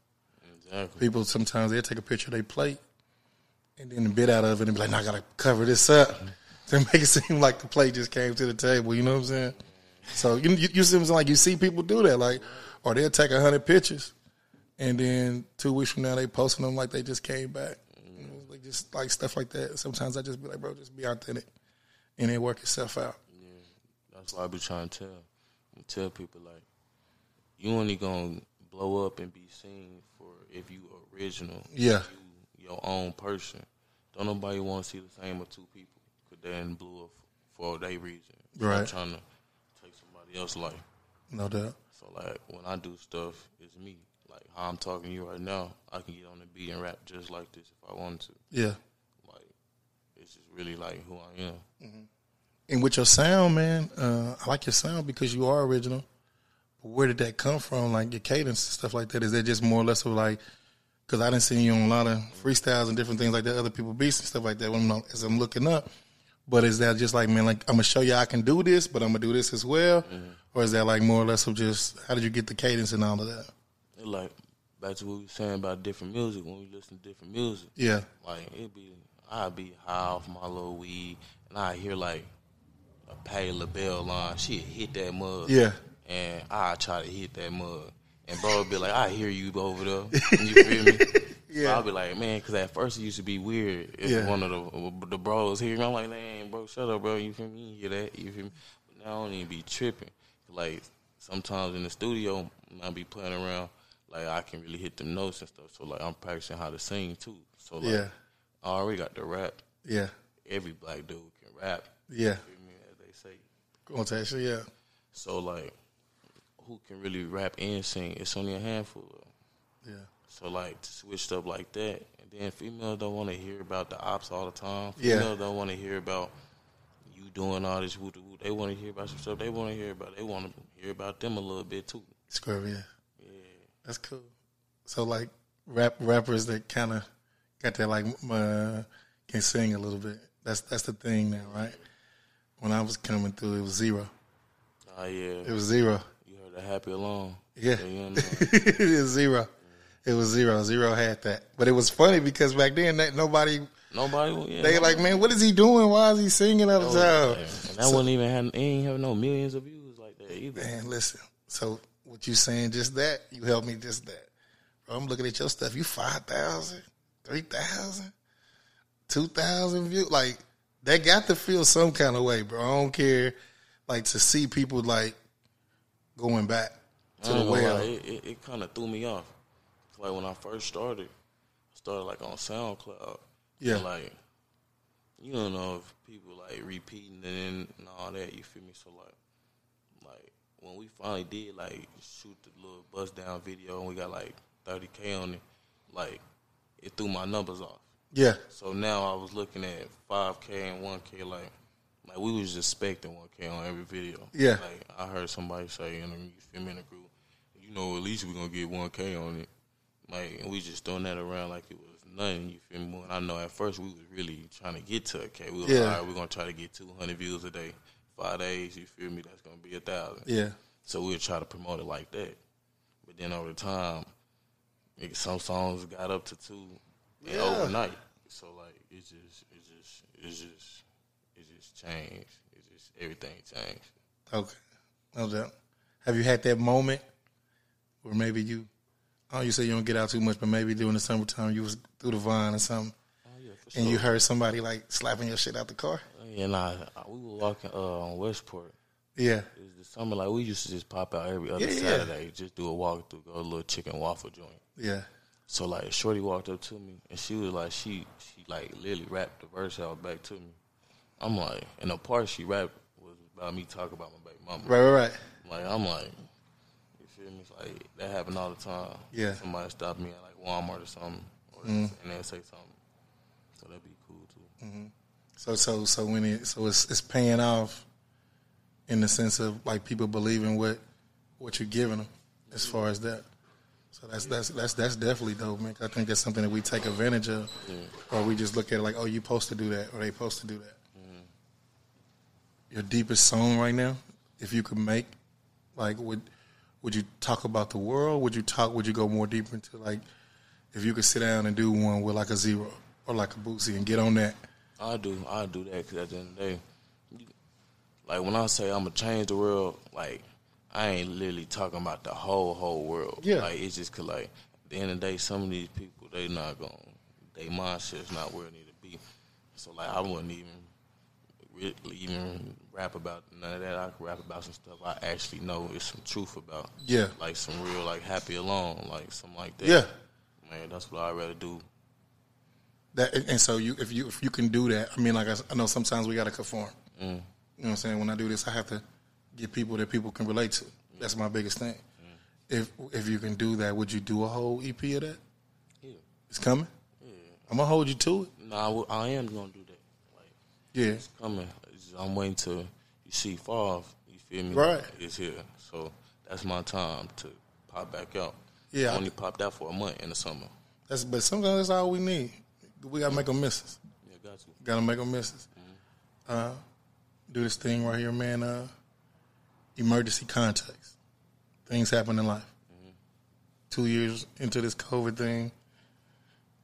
Exactly. People sometimes they'll take a picture of their plate and then a bit out of it and be like, "No, I gotta cover this up to make it seem like the plate just came to the table." You know what I'm saying? So you you, you seem like you see people do that, like, or they'll take a hundred pictures and then two weeks from now they posting them like they just came back. You know, like just like stuff like that. Sometimes I just be like, bro, just be authentic and it work itself out. Yeah, that's what I be trying to tell. Tell people like, you only gonna blow up and be seen for if you original. Yeah. You your own person. Don't nobody want to see the same of two people. Cause they done blew up for their reason. I'm Right. trying to take somebody else's life. No doubt. So like when I do stuff, it's me. Like how I'm talking to you right now, I can get on the beat and rap just like this if I wanted to. Yeah. It's just really like who I am. And with your sound, man, uh, I like your sound because you are original. But where did that come from? Like your cadence and stuff like that? Is that just more or less of like, because I didn't see you on a lot of freestyles and different things like that, other people beats and stuff like that when I'm, as I'm looking up. But is that just like, man, like I'm gonna show you I can do this, but I'm gonna do this as well, or is that like more or less of just how did you get the cadence and all of that? Like back to what we were saying about different music when we listen to different music. Yeah, Like it'd be, I'd be high off my little weed, and I hear like a Patti LaBelle line. She hit that mug. Yeah. And I try to hit that mug, and bro would be like, "I hear you over there." You feel me? Yeah. So I'll be like, man, because at first it used to be weird if Yeah. one of the the bros here. I'm like, man, bro, shut up, bro. You feel me? You hear that? You feel me? But now I don't even be tripping. Like sometimes in the studio, I be playing around. Like I can really hit them notes and stuff. So like I'm practicing how to sing too. So like Yeah. Oh, I already got the rap. yeah, Every black dude can rap. yeah. You me? As they say. To yeah, So like, who can really rap and sing? It's only a handful. Of. yeah, So like to switch up like that, and then females don't want to hear about the ops all the time. Yeah. Females don't want to hear about you doing all this. Woo woo. They want to hear about some stuff. They want to hear about. They want to hear about them a little bit too. Square, yeah. Yeah. That's cool. So like rap rappers that kind of got that like uh, can sing a little bit. That's that's the thing now, right? When I was coming through, it was Z-Ro. Oh yeah. It was Z-Ro. you heard that happy alone. Yeah, it was Z-Ro. It was Z-Ro. Z-Ro had that, but it was funny because back then that nobody Nobody. Yeah, they like, man, what is he doing? Why is he singing all the time? And that wasn't even had, it ain't have no millions of views like that either. Man, listen. So what you saying? Just that you helped me. Just that. Bro, I'm looking at your stuff. You 5,000, 3,000, 2,000 views. Like that got to feel some kind of way, bro. I don't care. Like to see people like going back to the don't know well. why, It, it, it kind of threw me off. Like when I first started, I started like on SoundCloud. Yeah. And, like you don't know if people like repeating it and, and all that. You feel me? So like, like when we finally did like shoot the little bust down video and we got like 30k on it, like it threw my numbers off. Yeah, So now I was looking at 5K and 1K, like, like we was just expecting 1K on every video. Yeah. Like I heard somebody say in the you feel me in the group, you know, at least we're gonna get 1K on it. Like and we just throwing that around like it was nothing. You feel me? And I know at first we was really trying to get to a K. We was Yeah. like, all right, we're gonna try to get two hundred views a day, five days. You feel me? That's gonna be a thousand. Yeah. So we'll try to promote it like that. But then over time, some songs got up to two Yeah. overnight. So like it just it just it's just it just changed. It just everything changed. Okay. No doubt. Have you had that moment where maybe you, oh, you say you don't get out too much, but maybe during the summertime you was through the vine or something, Oh yeah, and you heard somebody like slapping your shit out the car? Yeah, I, I we were walking uh, on Westport. Yeah. It was the summer like we used to just pop out every other Yeah, yeah. Saturday, just do a walk through, go to a little chicken waffle joint. Yeah. So like Shorty walked up to me and she was like she she like literally rapped the verse out back to me. I'm like and the part she rapped was about me talking about my baby mama. Right, right, right. Like I'm like you feel me? It's like that happened all the time. Yeah. Somebody stopped me at like Walmart or something or Mm-hmm. and they'll say something. So that'd be cool too. So, so, so when it, so it's it's paying off in the sense of like people believing what what you're giving them as far as that. So that's that's that's that's definitely dope, man. I think that's something that we take advantage of, or we just look at it like, oh, you supposed to do that, or they supposed to do that. Mm-hmm. Your deepest song right now, if you could make, like, would would you talk about the world? Would you talk? Would you go more deeper into like, if you could sit down and do one with like a Z-Ro or like a Boosie and get on that? I do, I do that because at the end of the day, like when I say I'm gonna change the world, like I ain't literally talking about the whole whole world. Yeah. like it's just cause like at the end of the day, some of these people they not gonna they mindset's not where it need to be. So like I wouldn't even really even rap about none of that. I could rap about some stuff I actually know is some truth about. Yeah. like some real like happy alone, like something like that. Yeah. man, that's what I'd rather do. That and so you if you if you can do that, I mean, like I, I know sometimes we got to conform. Mm. You know what I'm saying? When I do this, I have to get people that people can relate to. That's my biggest thing. If if you can do that, would you do a whole EP of that? Yeah. It's coming. I'm gonna hold you to it. No, I, w- I am gonna do that. Like. Yeah. It's coming. It's I'm waiting to you see Favre. You feel me? Right. It's here. So that's my time to pop back out. Yeah. I only popped out for a month in the summer. That's but sometimes that's all we need. We gotta make them misses. Yeah, got you. Gotta make them misses. Uh, do this thing right here, man. Uh, emergency context. Things happen in life. Two years into this COVID thing,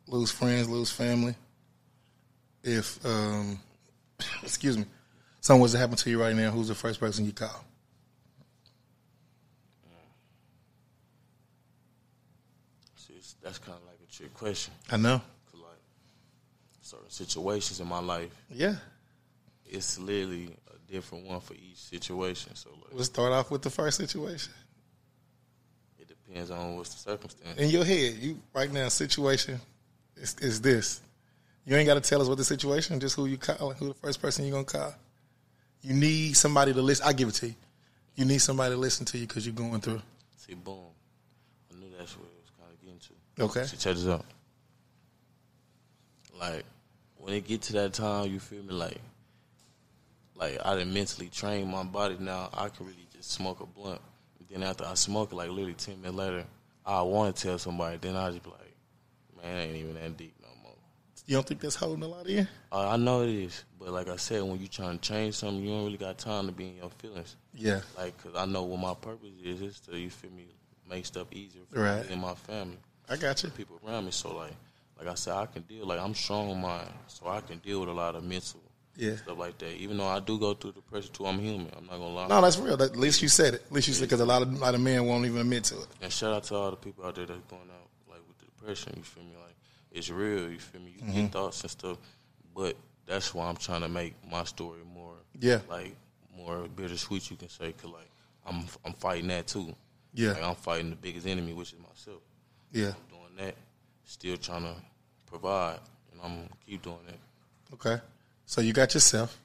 lose friends, lose family. If, um, excuse me, something was to happen to you right now, who's the first person you call? See, that's kind of like a trick question. I know. 'Cause, like certain situations in my life, Yeah. it's literally different one for each situation. So like, Let's start off with the first situation. it depends on what's the circumstance. in your head, you right now situation is, is this. You ain't got to tell us what the situation, just who you calling, who the first person you gonna call. You need somebody to listen. I give it to you. You need somebody to listen to you because you're going through. See, boom. I knew that's what it was kind of getting to. Okay. So check this out. Like when it get to that time, you feel me? Like, like I didn't mentally train my body now. I can really just smoke a blunt. Then after I smoke it, like literally ten minutes later, I want to tell somebody. Then I just be like, man, it ain't even that deep no more. You don't think that's holding a lot in? Uh, I know it is, but like I said, when you trying to change something, you don't really got time to be in your feelings. Yeah. Like, cause I know what my purpose is. Is to you feel me, make stuff easier for Right. me and my family. I got you. people around me. So like, like I said, I can deal. Like I'm strong in mind, so I can deal with a lot of mental Yeah. stuff like that. Even though I do go through depression too, I'm human. I'm not gonna lie. No, that's real. That, at least you said it. At least you said because a lot of a lot of men won't even admit to it. And shout out to all the people out there that's going out like with the depression. You feel me? Like it's real. You feel me? You Mm-hmm. get thoughts and stuff, but that's why I'm trying to make my story more, Yeah. like more bittersweet. You can say, cause like I'm I'm fighting that too. Yeah. like, I'm fighting the biggest enemy, which is myself. Yeah. Doing that, still trying to provide, and I'm gonna keep doing that. Okay. So you got yourself.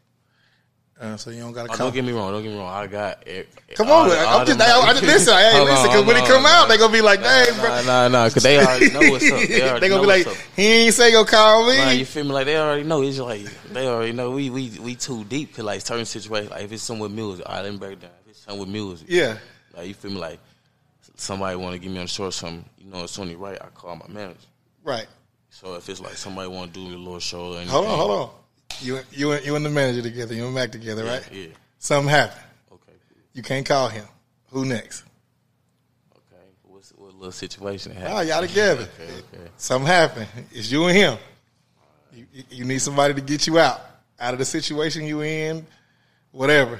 Uh, so you don't got to Oh, don't get me wrong. Don't get me wrong. I got. It, Come on, I'm just, I, I just listen. I ain't Hold listen because when it come out, on. they gonna be like, "Dang, bro." Nah, nah, nah, because they already know what's up. They, they gonna be like, "He ain't say go call me." Nah, you feel me? Like they already know. It's like they already know. We we we too deep. Cause like certain situations, like if it's something with music, all right, let me break it down. If it's something with music, yeah. like you feel me? Like somebody want to give me on short something, you know, it's only right. I call my manager. Right. So if it's like somebody want to do a little show or anything, Hold on, hold on. You you and you and the manager together. You and Mac together, Yeah, right? yeah. Something happened. Okay. You can't call him. Who next? okay. What's what little situation that Oh, happened? y'all together. Okay, okay. Something happened. It's you and him. You, you- need somebody to get you out out of the situation you in. Whatever.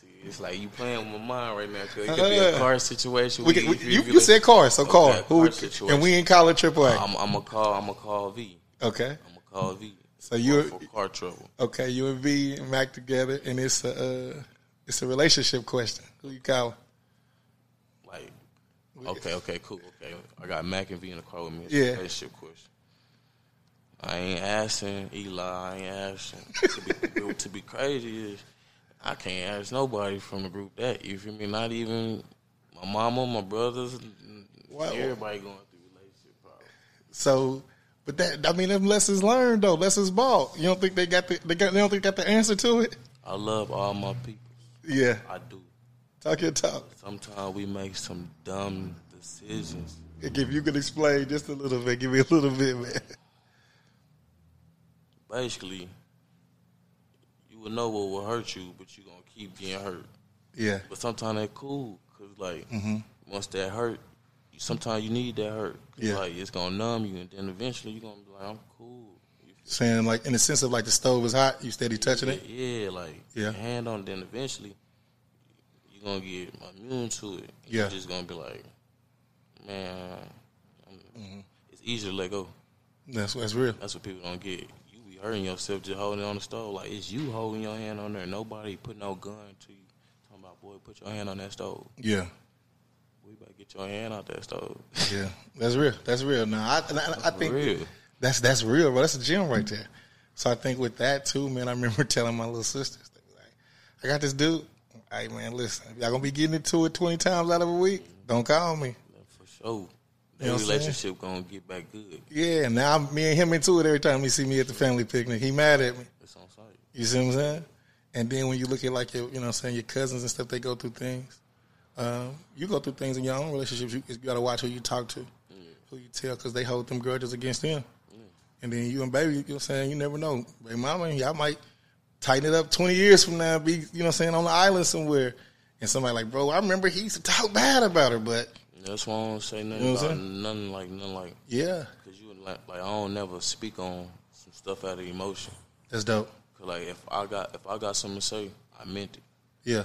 See, it's like you playing with my mind right now because it could be a Uh, car situation. We We- can, we, you, you said car, so Okay, car Who we, situation. and we ain't calling AAA. I'm, I'm gonna call. I'm gonna call V. okay. I'm gonna call V. So you- for, car trouble. Okay, you and V and Mac together, and it's a uh, it's a relationship question. Who you calling? Like, okay, okay, cool, okay. I got Mac and V in the car with me. It's Yeah. a relationship question. I ain't asking Eli. I ain't asking. to, be, to be crazy is, I can't ask nobody from the group that. You feel me? Not even my mama, my brothers, Wow. everybody going through relationship problems. So, but that I mean, them lessons learned though, lessons bought. You don't think they got the they got they don't think they got the answer to it? I love all my people. Yeah, I do. talk your talk. Sometimes we make some dumb decisions. If you could explain just a little bit, give me a little bit, man. Basically, you will know what will hurt you, but you're to keep getting hurt. Yeah, But sometimes that cool, because, like, Mm-hmm. once that hurt, sometimes you need that hurt. Yeah. Like, it's going to numb you, and then eventually you're going to be like, I'm cool. Saying like in the sense of like the stove is hot, you steady touching it. Yeah, like, Yeah. your hand on it, then eventually you're going to get immune to it. Yeah. You're just going to be like, man, Mm-hmm. it's easier to let go. That's that's real. That's what people don't get. You be hurting yourself just holding on the stove. Like it's you holding your hand on there. Nobody put no gun to you. Talking about boy, put your hand on that stove. Yeah, get your hand out that stove. yeah, that's real. That's real. Now I I, I think real. that's that's real, bro. That's a gym right there. So I think with that too, man. I remember telling my little sisters, like, "I got this dude. Hey man, listen, if y'all gonna be getting into it twenty times out of a week, don't call me." For sure. That You know saying? relationship gonna get back good. Yeah, now me and him into it every time he see me at the family picnic. He mad at me. It's on site. You see what I'm saying? And then when you look at like your, you know, what I'm saying your cousins and stuff, they go through things. Um, you go through things in your own relationships. You, you got to watch who you talk to, who you tell, because they hold them grudges against them. And then you and baby, you know, what I'm saying you never know. Baby mama, y'all might tighten it up 20 years from now, be you know, what I'm saying on the island somewhere, and somebody like, bro, I remember he used to talk bad about her, but That's why I don't say nothing You know about nothing like nothing like yeah, because you like, like I don't never speak on some stuff out of emotion. that's dope. Cause like if I got if I got something to say, I meant it. Yeah,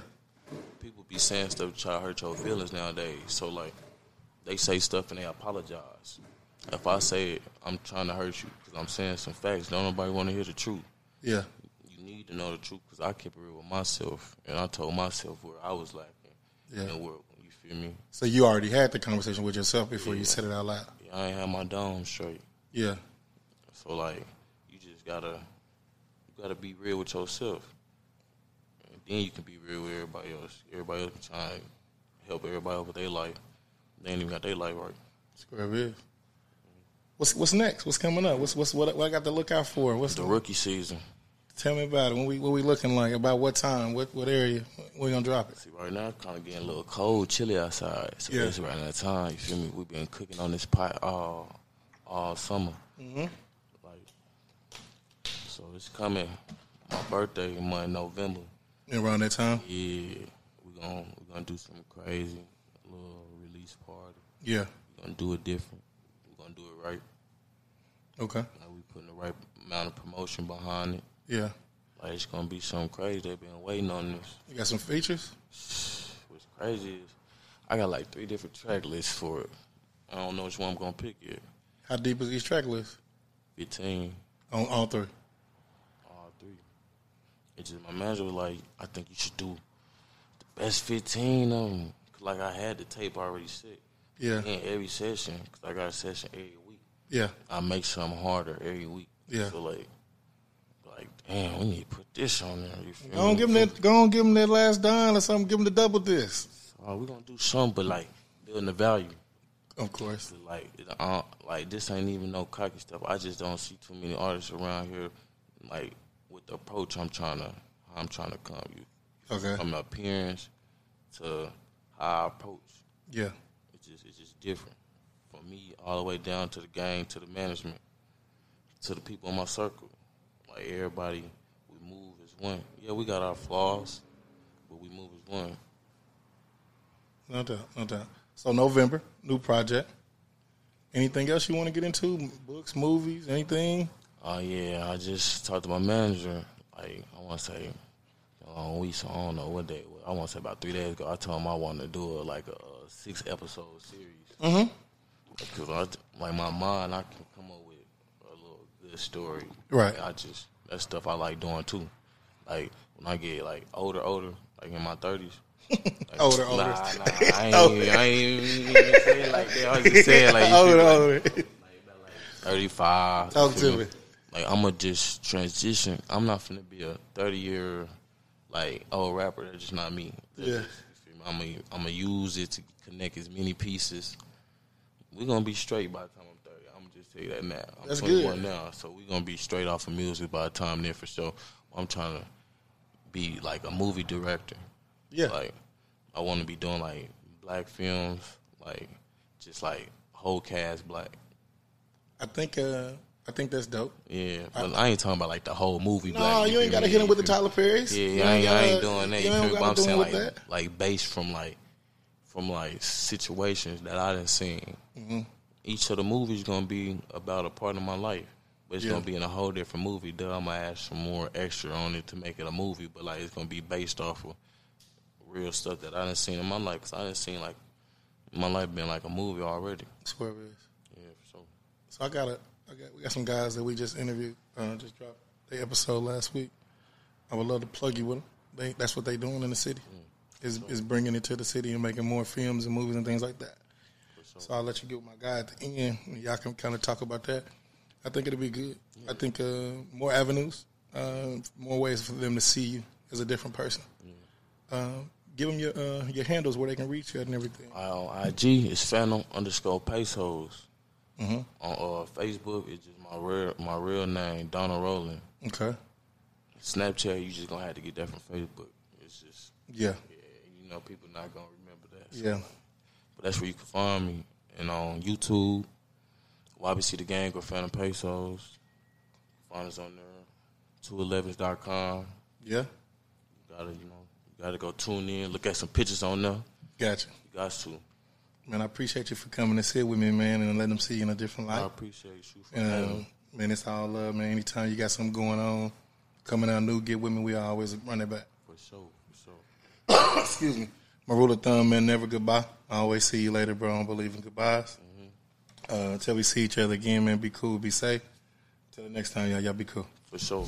people be saying stuff to try to hurt your feelings nowadays. So like, they say stuff and they apologize. If I say it, I'm trying to hurt you because I'm saying some facts. Don't nobody want to hear the truth. yeah, You need to know the truth because I kept it real with myself and I told myself where I was lacking Yeah. and where you feel me. So you already had the conversation with yourself before you said it out loud. Yeah, I ain't have my dome straight. Yeah, So like, you just gotta you gotta be real with yourself. And then you can be real with everybody else. Everybody else can try to help everybody with their life. They ain't even got their life right. square is. What's what's next? What's coming up? What's what's what, what I got to look out for? What's The rookie season. Tell me about it. When we what we looking like? About what time? What what area? We gonna drop it? See, right now, it's kind of getting a little cold, chilly outside. So Yeah. it's right that time. You feel me? We've been cooking on this pot all all summer. Mm-hmm. Like, so it's coming. My birthday month, November. Around that time? Yeah, we're gonna we're gonna do something crazy, a little release party. Yeah. we're gonna do it different. We're gonna do it right. Okay. Like we putting the right amount of promotion behind it. Yeah. Like it's gonna be something crazy. They've been waiting on this. You got some features? What's crazy is I got like three different track lists for it. I don't know which one I'm gonna pick yet. How deep is each track list? Fifteen, On all three. It's just my manager was like, I think you should do the best fifteen of them. Like I had the tape already set. Yeah. In every session, cause I got a session every week. Yeah. I make something harder every week. Yeah. So like, like damn, we need to put this on there. You feel Go on, me? give them that. Go on, give them that last dime or something. Give them the double disc. Oh, we gonna do something, but like building the value. Of course. Like, uh, like this ain't even no cocky stuff. I just don't see too many artists around here, like approach I'm trying to, how I'm trying to come. You Okay. from appearance to how I approach Yeah. it's just it's just different. From me all the way down to the gang, to the management, to the people in my circle. Like everybody, we move as one. Yeah, we got our flaws, but we move as one. No doubt, no doubt. So November, new project. Anything else you want to get into? Books, movies, anything? Oh yeah, I just talked to my manager. Like I want to say, a long week, so I don't know what day. I want to say about three days ago. I told him I wanted to do a like a, a six episode series. Mm-hmm. Because I, like my mind, I can come up with a little good story. Right. Like, I just that stuff I like doing too. Like when I get like older, older, like in my thirties. Like, Older, nah, older. Nah, I ain't, I ain't even say it like that. I was just saying like, you older, feel older. like 35. Talk to me? me. Like I'm gonna just transition. I'm not finna be a 30 year like old rapper. That's just not me. That's Yeah. just- you feel me? I'm gonna I'm gonna use it to connect as many pieces. We're gonna be straight by the time I'm 30. I'm gonna just tell you that now. I'm That's 21 good. now, so we're gonna be straight off of music by the time then for sure. I'm trying to be like a movie director. Yeah. Like I want to be doing like black films, like just like whole cast black. I think uh, I think that's dope. Yeah, but I, ain't talking about like the whole movie. No, black, you ain't got to hit him with the You feel me? Tyler Perry's. Yeah, You I ain't, I ain't doing that. You You ain't feel me? But gotta I'm saying like that. like based from like from like situations that I done seen. Mm-hmm. Each of the movies gonna be about a part of my life, but it's Yeah. gonna be in a whole different movie. Then I'm gonna add some more extra on it to make it a movie, but like it's gonna be based off of real stuff that I done seen in my life. Cause I didn't see like my life been like a movie already. That's where it is. Yeah, so So I got a, I got we got some guys that we just interviewed, uh, just dropped the episode last week. I would love to plug you with them. They, that's what they're doing in the city. Is is bringing it to the city and making more films and movies and things like that. So I'll let you get with my guy at the end. And y'all can kind of talk about that. I think it'll be good. I think uh, more avenues, uh, more ways for them to see you as a different person. Uh, give them your uh, your handles where they can reach you and everything. I, on IG it's Phantom underscore Pesos. Mm-hmm. On uh, Facebook it's just my real my real name Donald Rowland. Okay. Snapchat you just gonna have to get that from Facebook. It's just Yeah. yeah, you know people not gonna remember that. So- Yeah. But that's where you can find me. And on YouTube, YBC the Gang or Phantom Pesos. Find us on there. 211s.com. Yeah. You gotta, you know, you gotta go tune in, look at some pictures on there. Gotcha. You got to. Man, I appreciate you for coming to sit with me, man, and letting them see you in a different light. I appreciate you for Um, man, it's all love, man. Anytime you got something going on, coming out new, get with me. We always run it back. For sure, for sure. Excuse me. My rule of thumb, man, never goodbye. I always see you later, bro. I don't believe in goodbyes. Uh, until we see each other again, man, be cool, be safe. Till the next time, y'all, y'all be cool. For sure.